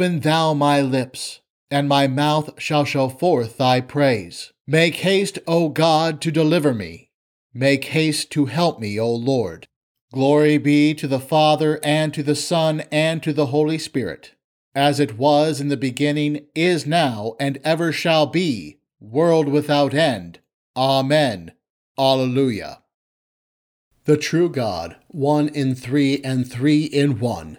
Open thou my lips, and my mouth shall show forth thy praise. Make haste, O God, to deliver me. Make haste to help me, O Lord. Glory be to the Father, and to the Son, and to the Holy Spirit, as it was in the beginning, is now, and ever shall be, world without end. Amen. Alleluia. The true God, one in three and three in one.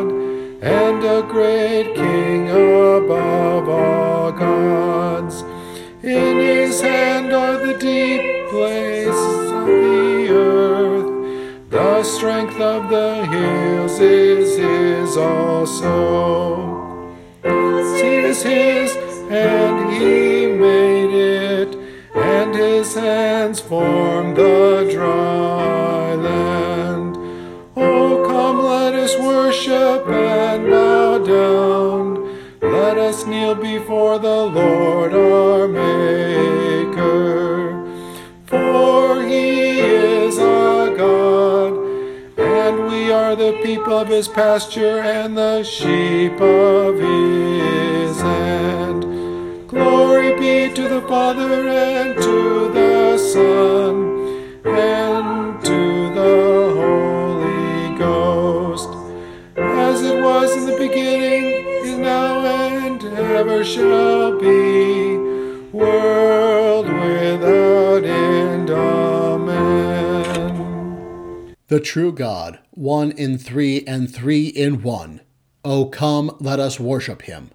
and a great King above all gods. In his hand are the deep places of the earth. The strength of the hills is his also. Sea is his, and he made it, and his hands formed the dry land. Oh, come, let us worship before the Lord our Maker. For he is our God, and we are the people of his pasture and the sheep of his hand. Glory be to the Father and to the Son shall be, world without end. Amen. The true God, one in three and three in one. O come, let us worship him.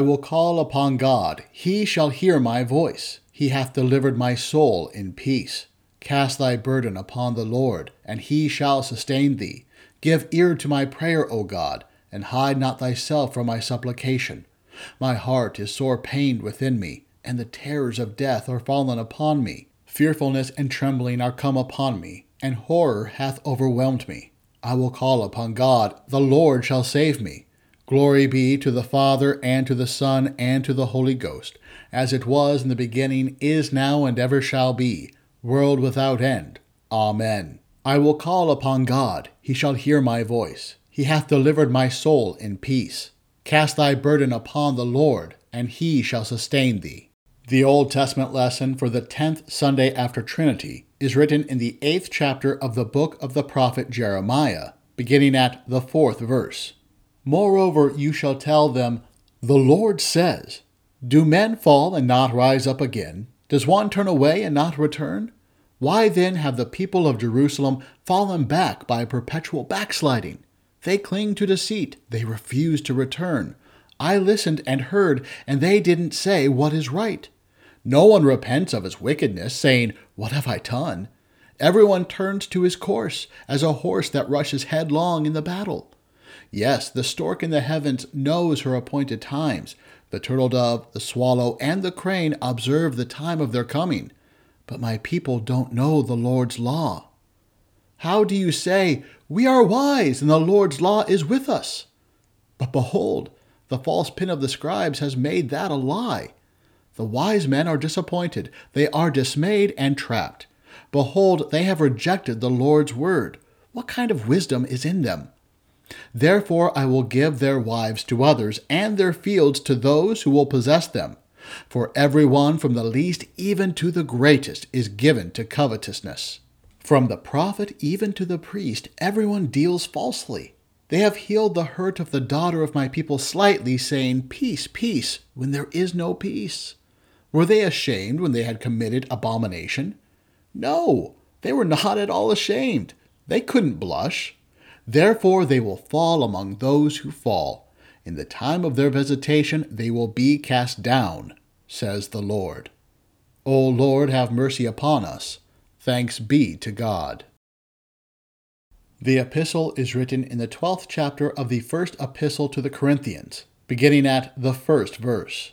I will call upon God, he shall hear my voice. He hath delivered my soul in peace. Cast thy burden upon the Lord, and he shall sustain thee. Give ear to my prayer, O God, and hide not thyself from my supplication. My heart is sore pained within me, and the terrors of death are fallen upon me. Fearfulness and trembling are come upon me, and horror hath overwhelmed me. I will call upon God, the Lord shall save me. Glory be to the Father, and to the Son, and to the Holy Ghost, as it was in the beginning, is now, and ever shall be, world without end. Amen. I will call upon God, he shall hear my voice. He hath delivered my soul in peace. Cast thy burden upon the Lord, and he shall sustain thee. The Old Testament lesson for the tenth Sunday after Trinity is written in the eighth chapter of the book of the prophet Jeremiah, beginning at the fourth verse. Moreover, you shall tell them, The Lord says, Do men fall and not rise up again? Does one turn away and not return? Why then have the people of Jerusalem fallen back by perpetual backsliding? They cling to deceit, they refuse to return. I listened and heard, and they didn't say what is right. No one repents of his wickedness, saying, What have I done? Everyone turns to his course, as a horse that rushes headlong in the battle. Yes, the stork in the heavens knows her appointed times. The turtle dove, the swallow, and the crane observe the time of their coming. But my people don't know the Lord's law. How do you say, We are wise, and the Lord's law is with us? But behold, the false pin of the scribes has made that a lie. The wise men are disappointed, they are dismayed and trapped. Behold, they have rejected the Lord's word. What kind of wisdom is in them? Therefore I will give their wives to others, and their fields to those who will possess them. For every one from the least even to the greatest is given to covetousness. From the prophet even to the priest, everyone deals falsely. They have healed the hurt of the daughter of my people slightly, saying, Peace, peace, when there is no peace. Were they ashamed when they had committed abomination? No, they were not at all ashamed. They couldn't blush. Therefore they will fall among those who fall. In the time of their visitation they will be cast down, says the Lord. O Lord, have mercy upon us. Thanks be to God. The epistle is written in the twelfth chapter of the first epistle to the Corinthians, beginning at the first verse.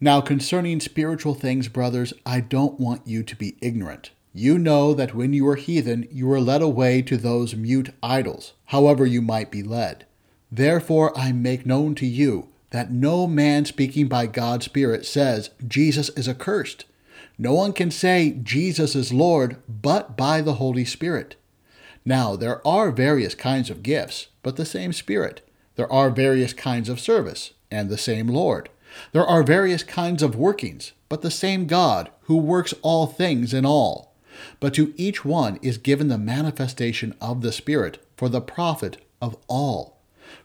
Now concerning spiritual things, brothers, I don't want you to be ignorant. You know that when you were heathen, you were led away to those mute idols, however you might be led. Therefore I make known to you that no man speaking by God's Spirit says, Jesus is accursed. No one can say, Jesus is Lord, but by the Holy Spirit. Now, there are various kinds of gifts, but the same Spirit. There are various kinds of service, and the same Lord. There are various kinds of workings, but the same God, who works all things in all. But to each one is given the manifestation of the Spirit for the profit of all.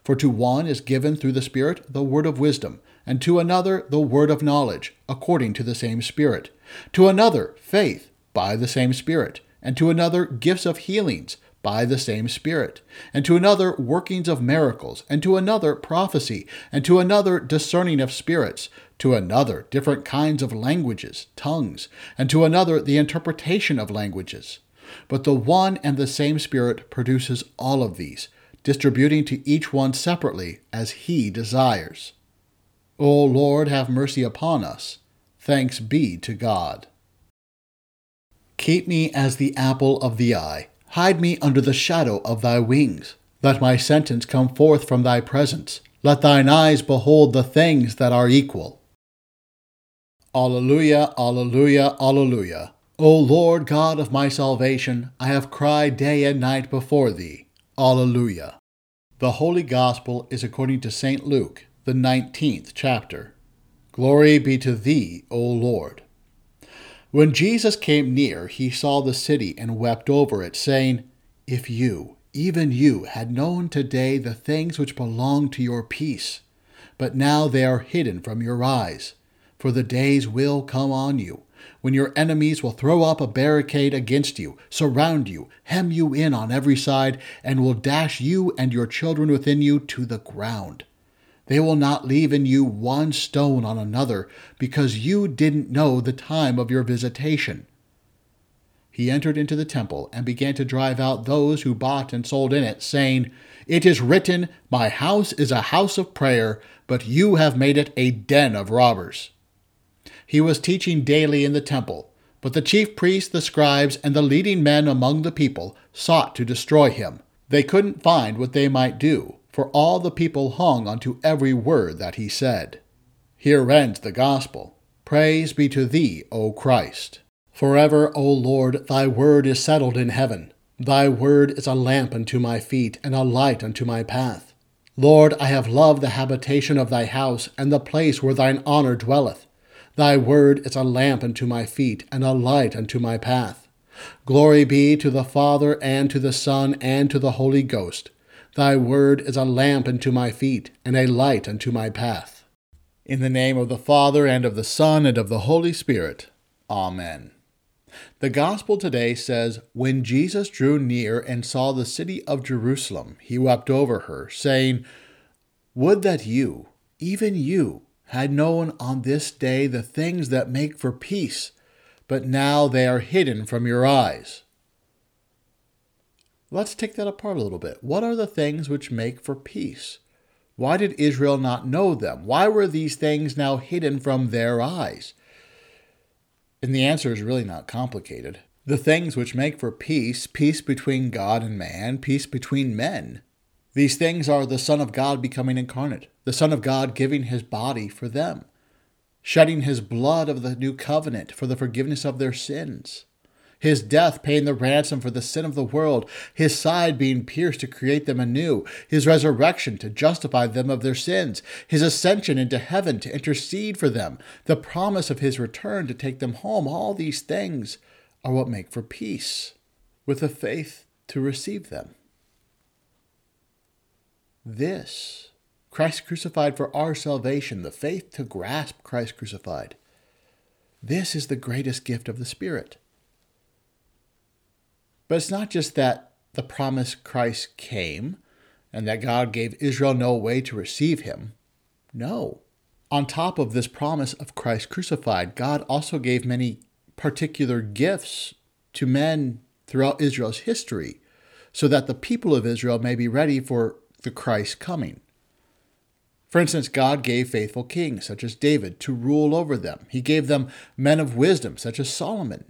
For to one is given through the Spirit the word of wisdom, and to another the word of knowledge, according to the same Spirit. To another faith, by the same Spirit, and to another gifts of healings, by the same Spirit, and to another workings of miracles, and to another prophecy, and to another discerning of spirits, to another different kinds of languages, tongues, and to another the interpretation of languages. But the one and the same Spirit produces all of these, distributing to each one separately as he desires. O Lord, have mercy upon us. Thanks be to God. Keep me as the apple of the eye Hide me under the shadow of thy wings. Let my sentence come forth from thy presence. Let thine eyes behold the things that are equal. Alleluia, Alleluia, Alleluia. O Lord God of my salvation, I have cried day and night before thee. Alleluia. The Holy Gospel is according to St. Luke, the nineteenth chapter. Glory be to thee, O Lord. When Jesus came near, he saw the city and wept over it, saying, If you, even you, had known today the things which belong to your peace, but now they are hidden from your eyes. For the days will come on you, when your enemies will throw up a barricade against you, surround you, hem you in on every side, and will dash you and your children within you to the ground. They will not leave in you one stone on another, because you didn't know the time of your visitation. He entered into the temple and began to drive out those who bought and sold in it, saying, It is written, My house is a house of prayer, but you have made it a den of robbers. He was teaching daily in the temple, but the chief priests, the scribes, and the leading men among the people sought to destroy him. They couldn't find what they might do for all the people hung unto every word that he said. Here ends the gospel. Praise be to thee, O Christ. Forever, O Lord, thy word is settled in heaven. Thy word is a lamp unto my feet and a light unto my path. Lord, I have loved the habitation of thy house and the place where thine honor dwelleth. Thy word is a lamp unto my feet and a light unto my path. Glory be to the Father and to the Son and to the Holy Ghost Thy word is a lamp unto my feet, and a light unto my path. In the name of the Father, and of the Son, and of the Holy Spirit. Amen. The Gospel today says, When Jesus drew near and saw the city of Jerusalem, he wept over her, saying, Would that you, even you, had known on this day the things that make for peace, but now they are hidden from your eyes. Let's take that apart a little bit. What are the things which make for peace? Why did Israel not know them? Why were these things now hidden from their eyes? And the answer is really not complicated. The things which make for peace, peace between God and man, peace between men. These things are the Son of God becoming incarnate, the Son of God giving his body for them, shedding his blood of the new covenant for the forgiveness of their sins his death paying the ransom for the sin of the world, his side being pierced to create them anew, his resurrection to justify them of their sins, his ascension into heaven to intercede for them, the promise of his return to take them home. All these things are what make for peace, with the faith to receive them. This, Christ crucified for our salvation, the faith to grasp Christ crucified, this is the greatest gift of the Spirit. But it's not just that the promised Christ came and that God gave Israel no way to receive him. No. On top of this promise of Christ crucified, God also gave many particular gifts to men throughout Israel's history so that the people of Israel may be ready for the Christ coming. For instance, God gave faithful kings such as David to rule over them. He gave them men of wisdom such as Solomon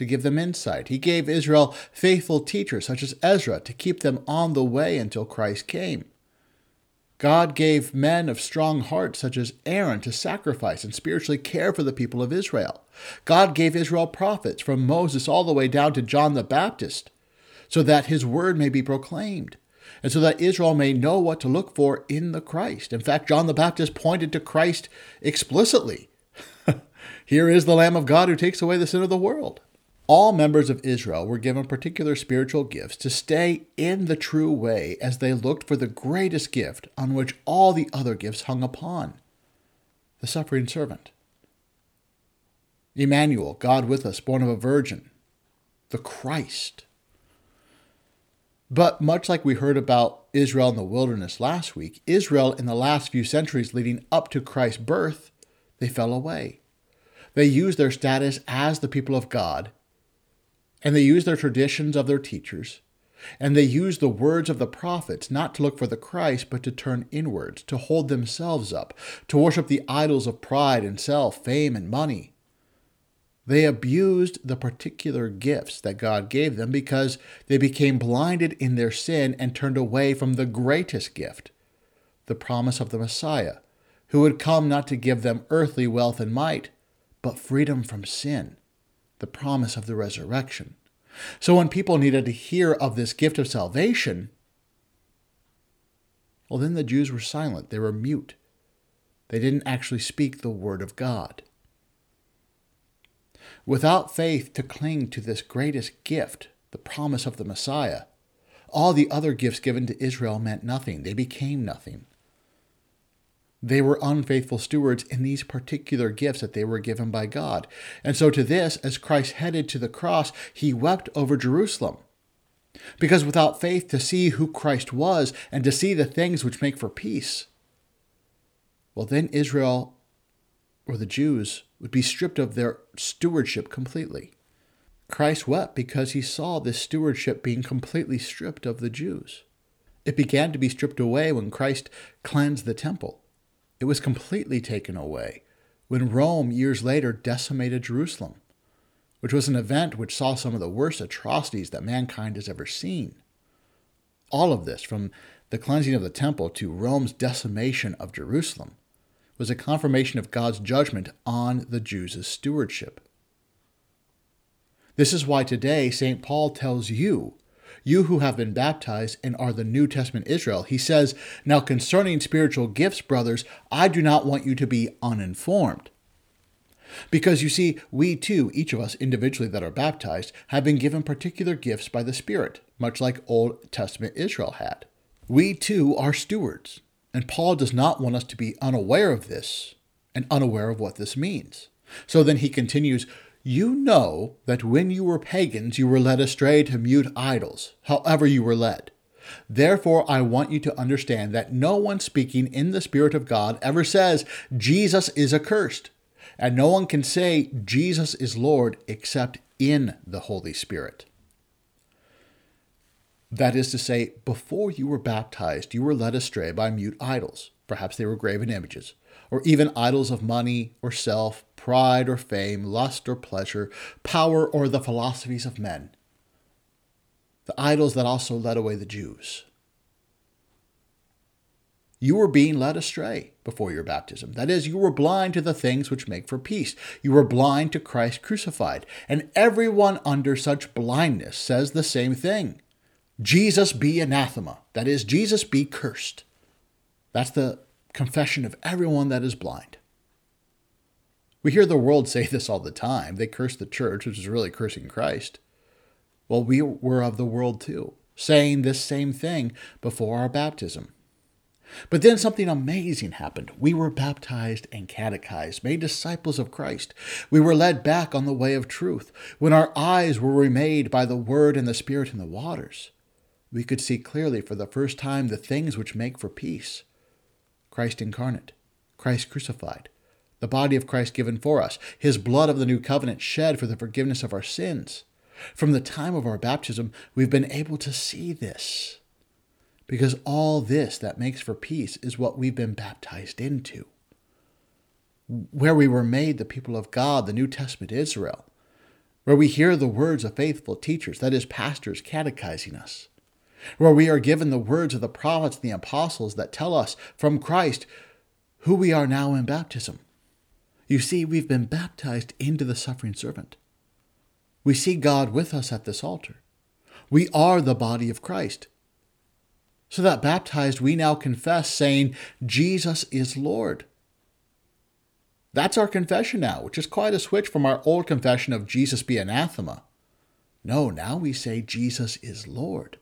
to give them insight. He gave Israel faithful teachers such as Ezra to keep them on the way until Christ came. God gave men of strong heart such as Aaron to sacrifice and spiritually care for the people of Israel. God gave Israel prophets from Moses all the way down to John the Baptist so that his word may be proclaimed and so that Israel may know what to look for in the Christ. In fact, John the Baptist pointed to Christ explicitly. Here is the Lamb of God who takes away the sin of the world. All members of Israel were given particular spiritual gifts to stay in the true way as they looked for the greatest gift on which all the other gifts hung upon the suffering servant. Emmanuel, God with us, born of a virgin, the Christ. But much like we heard about Israel in the wilderness last week, Israel in the last few centuries leading up to Christ's birth, they fell away. They used their status as the people of God and they use their traditions of their teachers, and they use the words of the prophets not to look for the Christ, but to turn inwards, to hold themselves up, to worship the idols of pride and self, fame and money. They abused the particular gifts that God gave them because they became blinded in their sin and turned away from the greatest gift, the promise of the Messiah, who would come not to give them earthly wealth and might, but freedom from sin the promise of the resurrection. So when people needed to hear of this gift of salvation, well, then the Jews were silent. They were mute. They didn't actually speak the word of God. Without faith to cling to this greatest gift, the promise of the Messiah, all the other gifts given to Israel meant nothing. They became nothing. They were unfaithful stewards in these particular gifts that they were given by God. And so, to this, as Christ headed to the cross, he wept over Jerusalem. Because without faith to see who Christ was and to see the things which make for peace, well, then Israel or the Jews would be stripped of their stewardship completely. Christ wept because he saw this stewardship being completely stripped of the Jews. It began to be stripped away when Christ cleansed the temple. It was completely taken away when Rome years later decimated Jerusalem, which was an event which saw some of the worst atrocities that mankind has ever seen. All of this, from the cleansing of the temple to Rome's decimation of Jerusalem, was a confirmation of God's judgment on the Jews' stewardship. This is why today St. Paul tells you, you who have been baptized and are the New Testament Israel, he says, Now concerning spiritual gifts, brothers, I do not want you to be uninformed. Because you see, we too, each of us individually that are baptized, have been given particular gifts by the Spirit, much like Old Testament Israel had. We too are stewards, and Paul does not want us to be unaware of this and unaware of what this means. So then he continues, you know that when you were pagans, you were led astray to mute idols, however you were led. Therefore, I want you to understand that no one speaking in the Spirit of God ever says, Jesus is accursed. And no one can say, Jesus is Lord, except in the Holy Spirit. That is to say, before you were baptized, you were led astray by mute idols. Perhaps they were graven images, or even idols of money or self, pride or fame, lust or pleasure, power or the philosophies of men. The idols that also led away the Jews. You were being led astray before your baptism. That is, you were blind to the things which make for peace. You were blind to Christ crucified. And everyone under such blindness says the same thing Jesus be anathema. That is, Jesus be cursed. That's the confession of everyone that is blind. We hear the world say this all the time. They curse the church, which is really cursing Christ. Well, we were of the world too, saying this same thing before our baptism. But then something amazing happened. We were baptized and catechized, made disciples of Christ. We were led back on the way of truth. When our eyes were remade by the Word and the Spirit in the waters, we could see clearly for the first time the things which make for peace Christ incarnate, Christ crucified, the body of Christ given for us, his blood of the new covenant shed for the forgiveness of our sins. From the time of our baptism, we've been able to see this. Because all this that makes for peace is what we've been baptized into. Where we were made the people of God, the New Testament Israel, where we hear the words of faithful teachers, that is, pastors catechizing us, where we are given the words of the prophets and the apostles that tell us from Christ who we are now in baptism. You see, we've been baptized into the suffering servant. We see God with us at this altar. We are the body of Christ. So that baptized, we now confess, saying, Jesus is Lord. That's our confession now, which is quite a switch from our old confession of Jesus be anathema. No, now we say Jesus is Lord.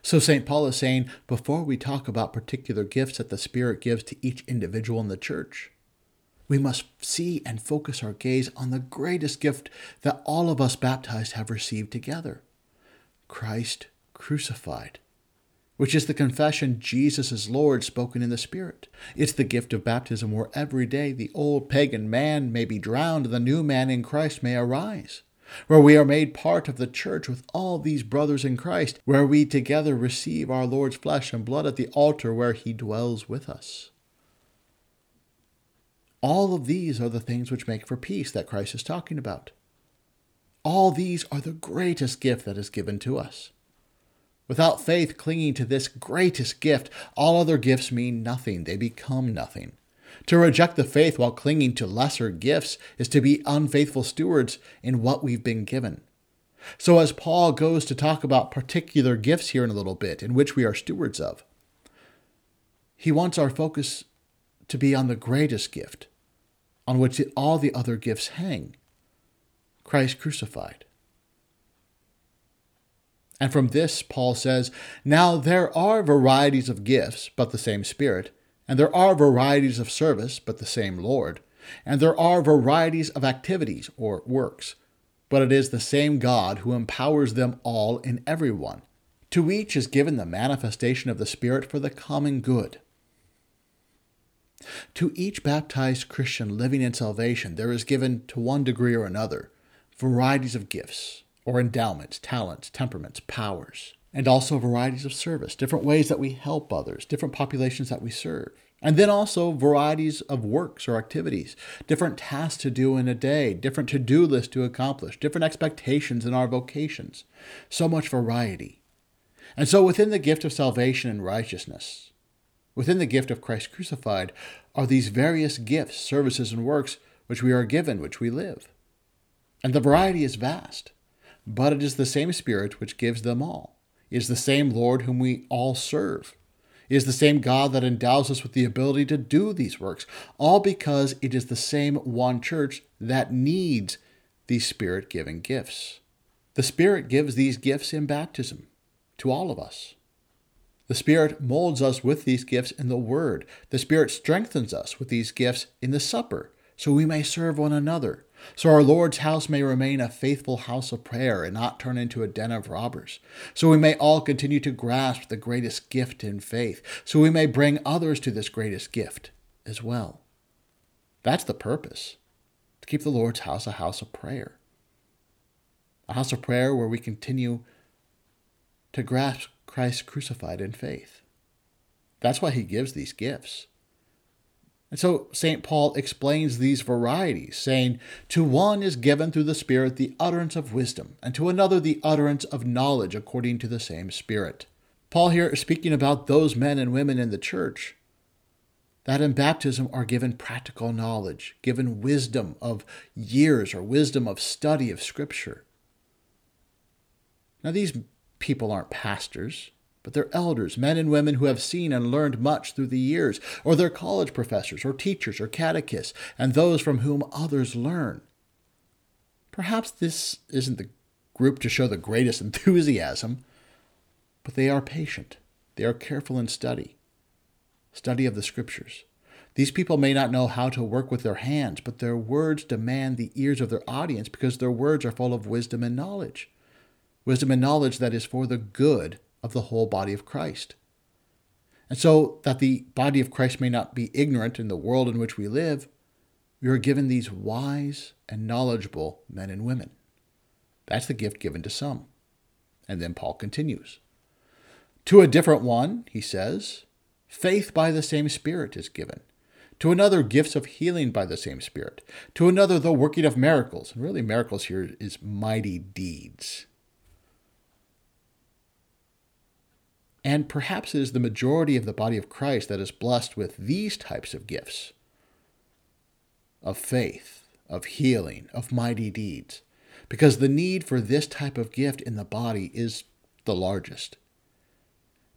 So St. Paul is saying, before we talk about particular gifts that the Spirit gives to each individual in the church, we must see and focus our gaze on the greatest gift that all of us baptized have received together Christ crucified, which is the confession Jesus is Lord spoken in the Spirit. It's the gift of baptism where every day the old pagan man may be drowned and the new man in Christ may arise. Where we are made part of the church with all these brothers in Christ, where we together receive our Lord's flesh and blood at the altar where he dwells with us. All of these are the things which make for peace that Christ is talking about. All these are the greatest gift that is given to us. Without faith clinging to this greatest gift, all other gifts mean nothing. They become nothing. To reject the faith while clinging to lesser gifts is to be unfaithful stewards in what we've been given. So, as Paul goes to talk about particular gifts here in a little bit, in which we are stewards of, he wants our focus to be on the greatest gift, on which all the other gifts hang Christ crucified. And from this, Paul says, Now there are varieties of gifts, but the same Spirit, and there are varieties of service, but the same Lord, and there are varieties of activities or works, but it is the same God who empowers them all in everyone. To each is given the manifestation of the Spirit for the common good. To each baptized Christian living in salvation, there is given, to one degree or another, varieties of gifts, or endowments, talents, temperaments, powers, and also varieties of service, different ways that we help others, different populations that we serve. And then also varieties of works or activities, different tasks to do in a day, different to do lists to accomplish, different expectations in our vocations. So much variety. And so within the gift of salvation and righteousness, within the gift of Christ crucified, are these various gifts, services, and works which we are given, which we live. And the variety is vast, but it is the same Spirit which gives them all. It is the same Lord whom we all serve. It is the same God that endows us with the ability to do these works, all because it is the same one church that needs these Spirit given gifts. The Spirit gives these gifts in baptism to all of us. The Spirit molds us with these gifts in the Word. The Spirit strengthens us with these gifts in the supper, so we may serve one another so our Lord's house may remain a faithful house of prayer and not turn into a den of robbers. So we may all continue to grasp the greatest gift in faith, so we may bring others to this greatest gift as well. That's the purpose to keep the Lord's house a house of prayer. A house of prayer where we continue to grasp Christ crucified in faith. That's why he gives these gifts. And so St. Paul explains these varieties, saying, To one is given through the Spirit the utterance of wisdom, and to another the utterance of knowledge according to the same Spirit. Paul here is speaking about those men and women in the church that in baptism are given practical knowledge, given wisdom of years or wisdom of study of Scripture. Now, these people aren't pastors, but they're elders, men and women who have seen and learned much through the years, or they're college professors, or teachers, or catechists, and those from whom others learn. Perhaps this isn't the group to show the greatest enthusiasm, but they are patient. They are careful in study, study of the scriptures. These people may not know how to work with their hands, but their words demand the ears of their audience because their words are full of wisdom and knowledge. Wisdom and knowledge that is for the good of the whole body of Christ. And so that the body of Christ may not be ignorant in the world in which we live, we are given these wise and knowledgeable men and women. That's the gift given to some. And then Paul continues. To a different one, he says, faith by the same Spirit is given. To another, gifts of healing by the same Spirit. To another, the working of miracles. And really, miracles here is mighty deeds. And perhaps it is the majority of the body of Christ that is blessed with these types of gifts of faith, of healing, of mighty deeds, because the need for this type of gift in the body is the largest.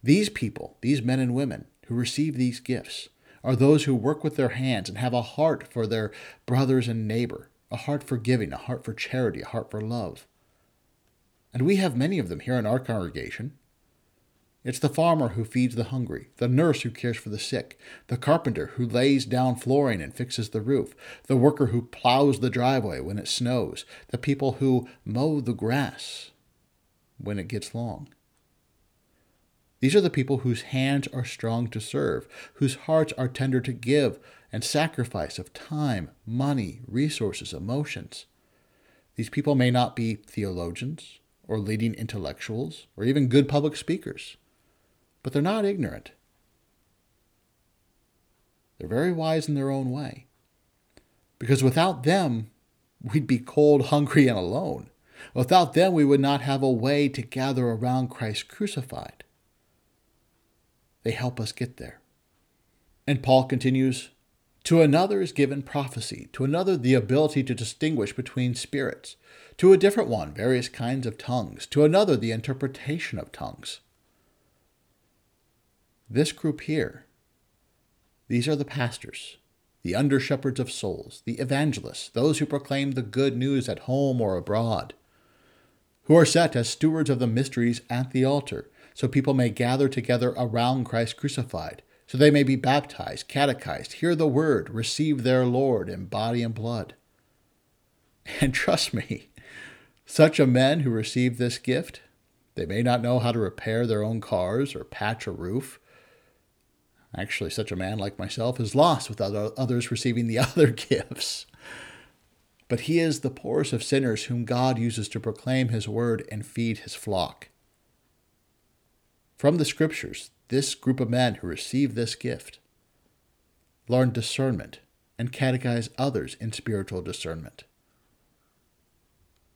These people, these men and women who receive these gifts, are those who work with their hands and have a heart for their brothers and neighbor, a heart for giving, a heart for charity, a heart for love. And we have many of them here in our congregation. It's the farmer who feeds the hungry, the nurse who cares for the sick, the carpenter who lays down flooring and fixes the roof, the worker who plows the driveway when it snows, the people who mow the grass when it gets long. These are the people whose hands are strong to serve, whose hearts are tender to give and sacrifice of time, money, resources, emotions. These people may not be theologians or leading intellectuals or even good public speakers but they're not ignorant. They're very wise in their own way. Because without them, we'd be cold, hungry, and alone. Without them, we would not have a way to gather around Christ crucified. They help us get there. And Paul continues To another is given prophecy, to another the ability to distinguish between spirits, to a different one various kinds of tongues, to another the interpretation of tongues. This group here, these are the pastors, the under shepherds of souls, the evangelists, those who proclaim the good news at home or abroad, who are set as stewards of the mysteries at the altar, so people may gather together around Christ crucified, so they may be baptized, catechized, hear the word, receive their Lord in body and blood. And trust me, such a men who receive this gift, they may not know how to repair their own cars or patch a roof, Actually, such a man like myself is lost without others receiving the other gifts. But he is the poorest of sinners whom God uses to proclaim his word and feed his flock. From the scriptures, this group of men who receive this gift learn discernment and catechize others in spiritual discernment.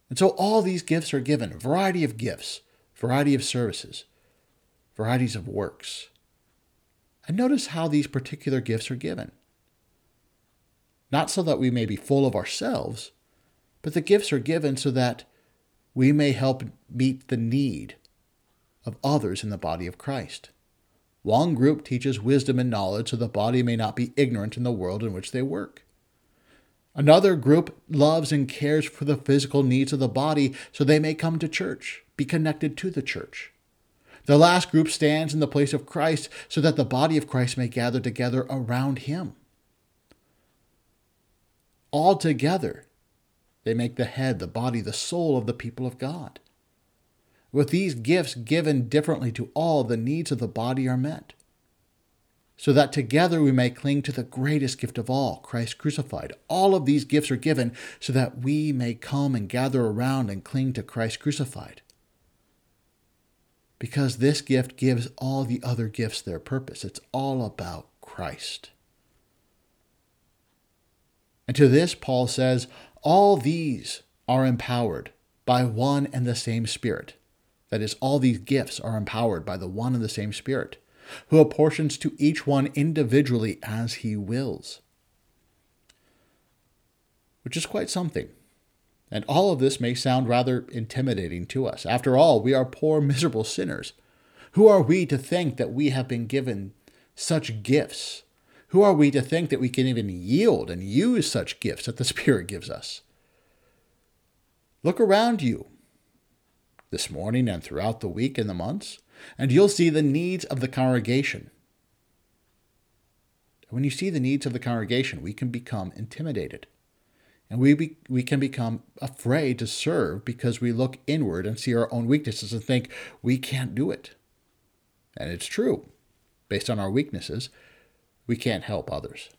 And so all these gifts are given, variety of gifts, variety of services, varieties of works. And notice how these particular gifts are given. Not so that we may be full of ourselves, but the gifts are given so that we may help meet the need of others in the body of Christ. One group teaches wisdom and knowledge so the body may not be ignorant in the world in which they work. Another group loves and cares for the physical needs of the body so they may come to church, be connected to the church. The last group stands in the place of Christ so that the body of Christ may gather together around him. All together, they make the head, the body, the soul of the people of God. With these gifts given differently to all, the needs of the body are met. So that together we may cling to the greatest gift of all, Christ crucified. All of these gifts are given so that we may come and gather around and cling to Christ crucified because this gift gives all the other gifts their purpose. It's all about Christ. And to this, Paul says, all these are empowered by one and the same Spirit. That is, all these gifts are empowered by the one and the same Spirit, who apportions to each one individually as he wills. Which is quite something. And all of this may sound rather intimidating to us. After all, we are poor, miserable sinners. Who are we to think that we have been given such gifts? Who are we to think that we can even yield and use such gifts that the Spirit gives us? Look around you this morning and throughout the week and the months, and you'll see the needs of the congregation. When you see the needs of the congregation, we can become intimidated. And we, be, we can become afraid to serve because we look inward and see our own weaknesses and think we can't do it. And it's true. Based on our weaknesses, we can't help others.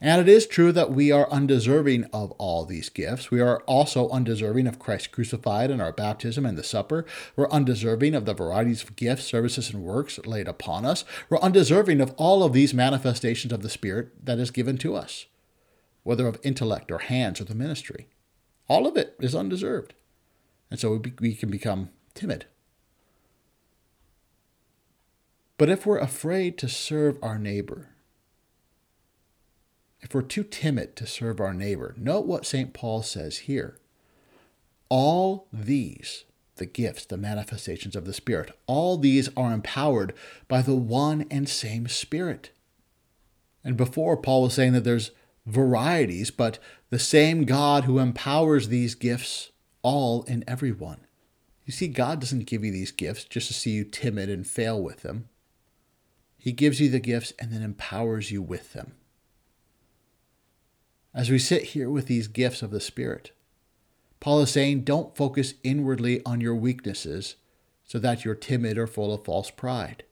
And it is true that we are undeserving of all these gifts. We are also undeserving of Christ crucified in our baptism and the supper. We're undeserving of the varieties of gifts, services, and works laid upon us. We're undeserving of all of these manifestations of the Spirit that is given to us whether of intellect or hands or the ministry. All of it is undeserved. And so we, be, we can become timid. But if we're afraid to serve our neighbor, if we're too timid to serve our neighbor, note what St. Paul says here. All these, the gifts, the manifestations of the Spirit, all these are empowered by the one and same Spirit. And before, Paul was saying that there's varieties, but the same God who empowers these gifts all in everyone. You see, God doesn't give you these gifts just to see you timid and fail with them. He gives you the gifts and then empowers you with them. As we sit here with these gifts of the Spirit, Paul is saying don't focus inwardly on your weaknesses so that you're timid or full of false pride.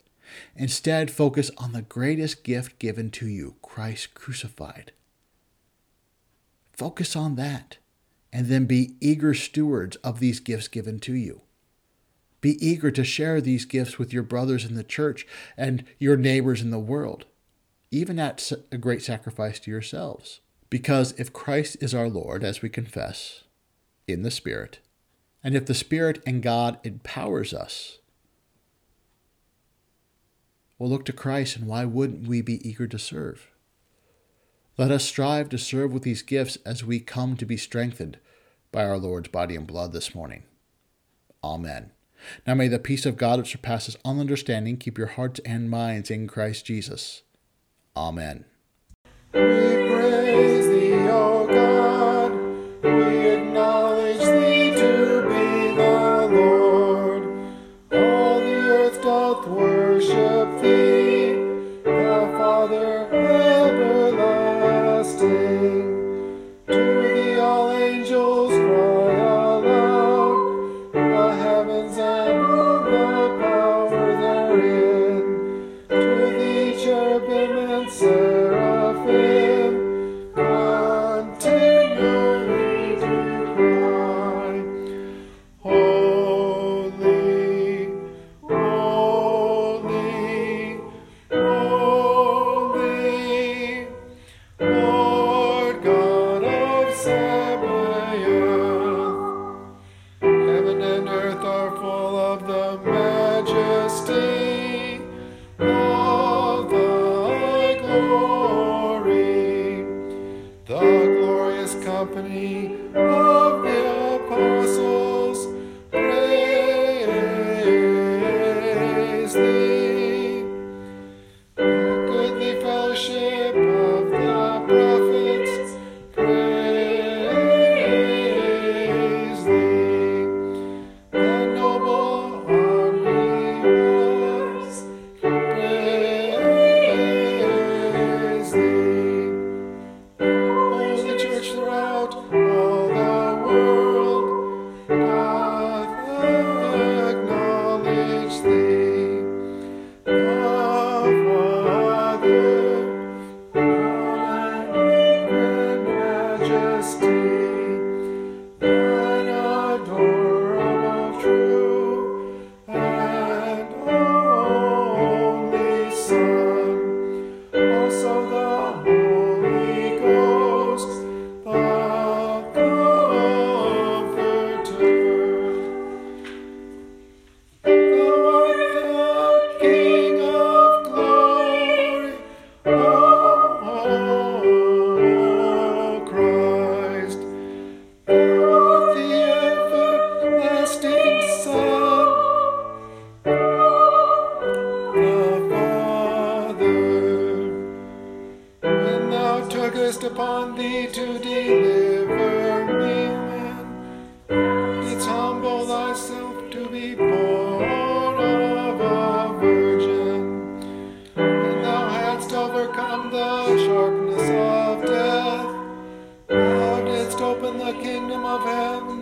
Instead, focus on the greatest gift given to you, Christ crucified. Focus on that and then be eager stewards of these gifts given to you. Be eager to share these gifts with your brothers in the church and your neighbors in the world, even at a great sacrifice to yourselves. Because if Christ is our Lord, as we confess, in the Spirit, and if the Spirit and God empowers us, we'll look to Christ, and why wouldn't we be eager to serve? Let us strive to serve with these gifts as we come to be strengthened by our Lord's body and blood this morning. Amen. Now may the peace of God which surpasses all understanding keep your hearts and minds in Christ Jesus. Amen. Open the kingdom of heaven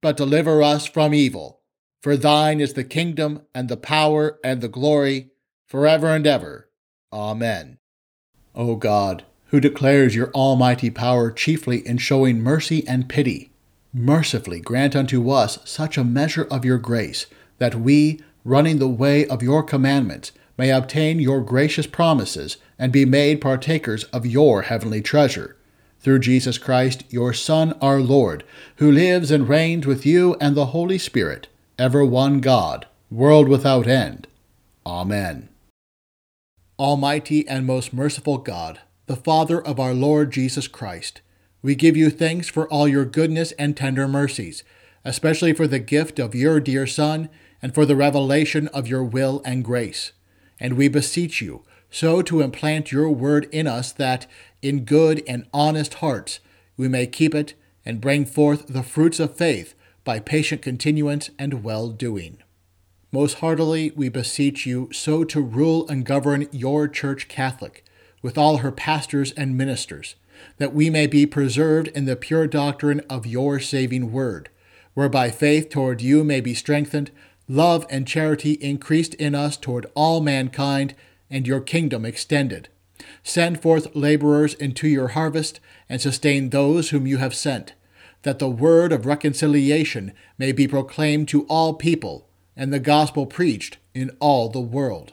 but deliver us from evil. For thine is the kingdom, and the power, and the glory, forever and ever. Amen. O God, who declares your almighty power chiefly in showing mercy and pity, mercifully grant unto us such a measure of your grace, that we, running the way of your commandments, may obtain your gracious promises and be made partakers of your heavenly treasure. Through Jesus Christ, your Son, our Lord, who lives and reigns with you and the Holy Spirit, ever one God, world without end. Amen. Almighty and most merciful God, the Father of our Lord Jesus Christ, we give you thanks for all your goodness and tender mercies, especially for the gift of your dear Son and for the revelation of your will and grace. And we beseech you so to implant your word in us that, in good and honest hearts, we may keep it and bring forth the fruits of faith by patient continuance and well doing. Most heartily we beseech you so to rule and govern your Church Catholic, with all her pastors and ministers, that we may be preserved in the pure doctrine of your saving word, whereby faith toward you may be strengthened, love and charity increased in us toward all mankind, and your kingdom extended. Send forth laborers into your harvest, and sustain those whom you have sent, that the word of reconciliation may be proclaimed to all people, and the gospel preached in all the world.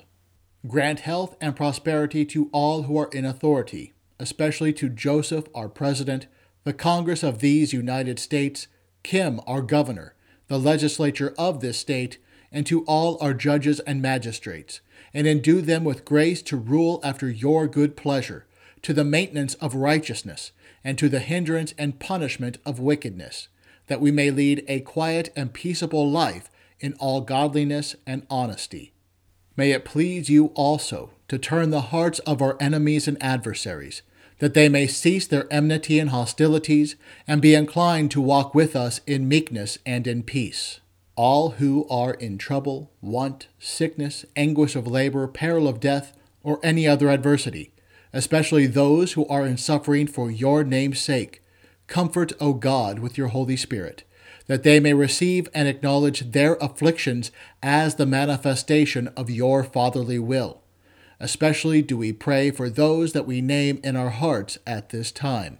Grant health and prosperity to all who are in authority, especially to Joseph, our President, the Congress of these United States, Kim, our Governor, the legislature of this state, and to all our judges and magistrates and endue them with grace to rule after your good pleasure, to the maintenance of righteousness, and to the hindrance and punishment of wickedness, that we may lead a quiet and peaceable life in all godliness and honesty. May it please you also to turn the hearts of our enemies and adversaries, that they may cease their enmity and hostilities, and be inclined to walk with us in meekness and in peace all who are in trouble, want, sickness, anguish of labor, peril of death, or any other adversity, especially those who are in suffering for your name's sake. Comfort, O God, with your Holy Spirit, that they may receive and acknowledge their afflictions as the manifestation of your fatherly will. Especially do we pray for those that we name in our hearts at this time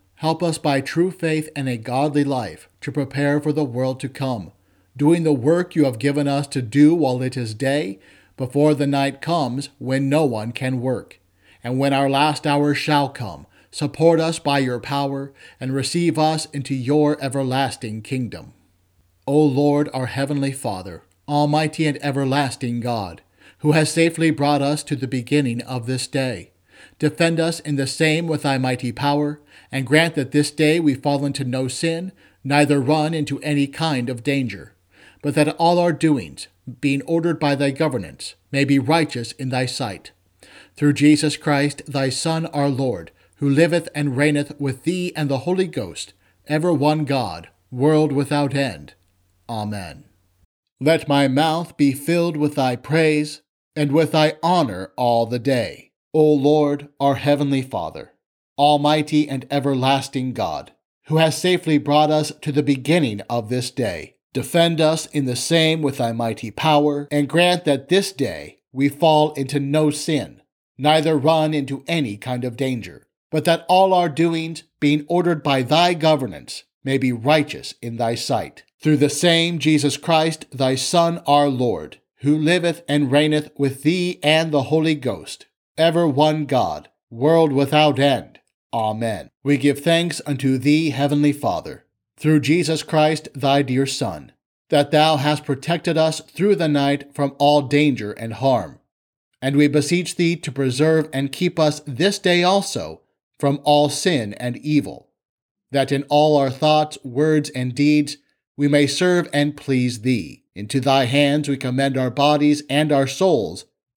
Help us by true faith and a godly life to prepare for the world to come, doing the work you have given us to do while it is day, before the night comes when no one can work. And when our last hour shall come, support us by your power and receive us into your everlasting kingdom. O Lord, our heavenly Father, almighty and everlasting God, who has safely brought us to the beginning of this day, defend us in the same with thy mighty power and grant that this day we fall into no sin, neither run into any kind of danger, but that all our doings, being ordered by thy governance, may be righteous in thy sight. Through Jesus Christ, thy Son, our Lord, who liveth and reigneth with thee and the Holy Ghost, ever one God, world without end. Amen. Let my mouth be filled with thy praise, and with thy honor all the day, O Lord, our heavenly Father. Almighty and everlasting God, who has safely brought us to the beginning of this day. Defend us in the same with thy mighty power, and grant that this day we fall into no sin, neither run into any kind of danger, but that all our doings, being ordered by thy governance, may be righteous in thy sight. Through the same Jesus Christ, thy Son, our Lord, who liveth and reigneth with thee and the Holy Ghost, ever one God, world without end. Amen. We give thanks unto thee, Heavenly Father, through Jesus Christ, thy dear Son, that thou hast protected us through the night from all danger and harm. And we beseech thee to preserve and keep us this day also from all sin and evil, that in all our thoughts, words, and deeds we may serve and please thee. Into thy hands we commend our bodies and our souls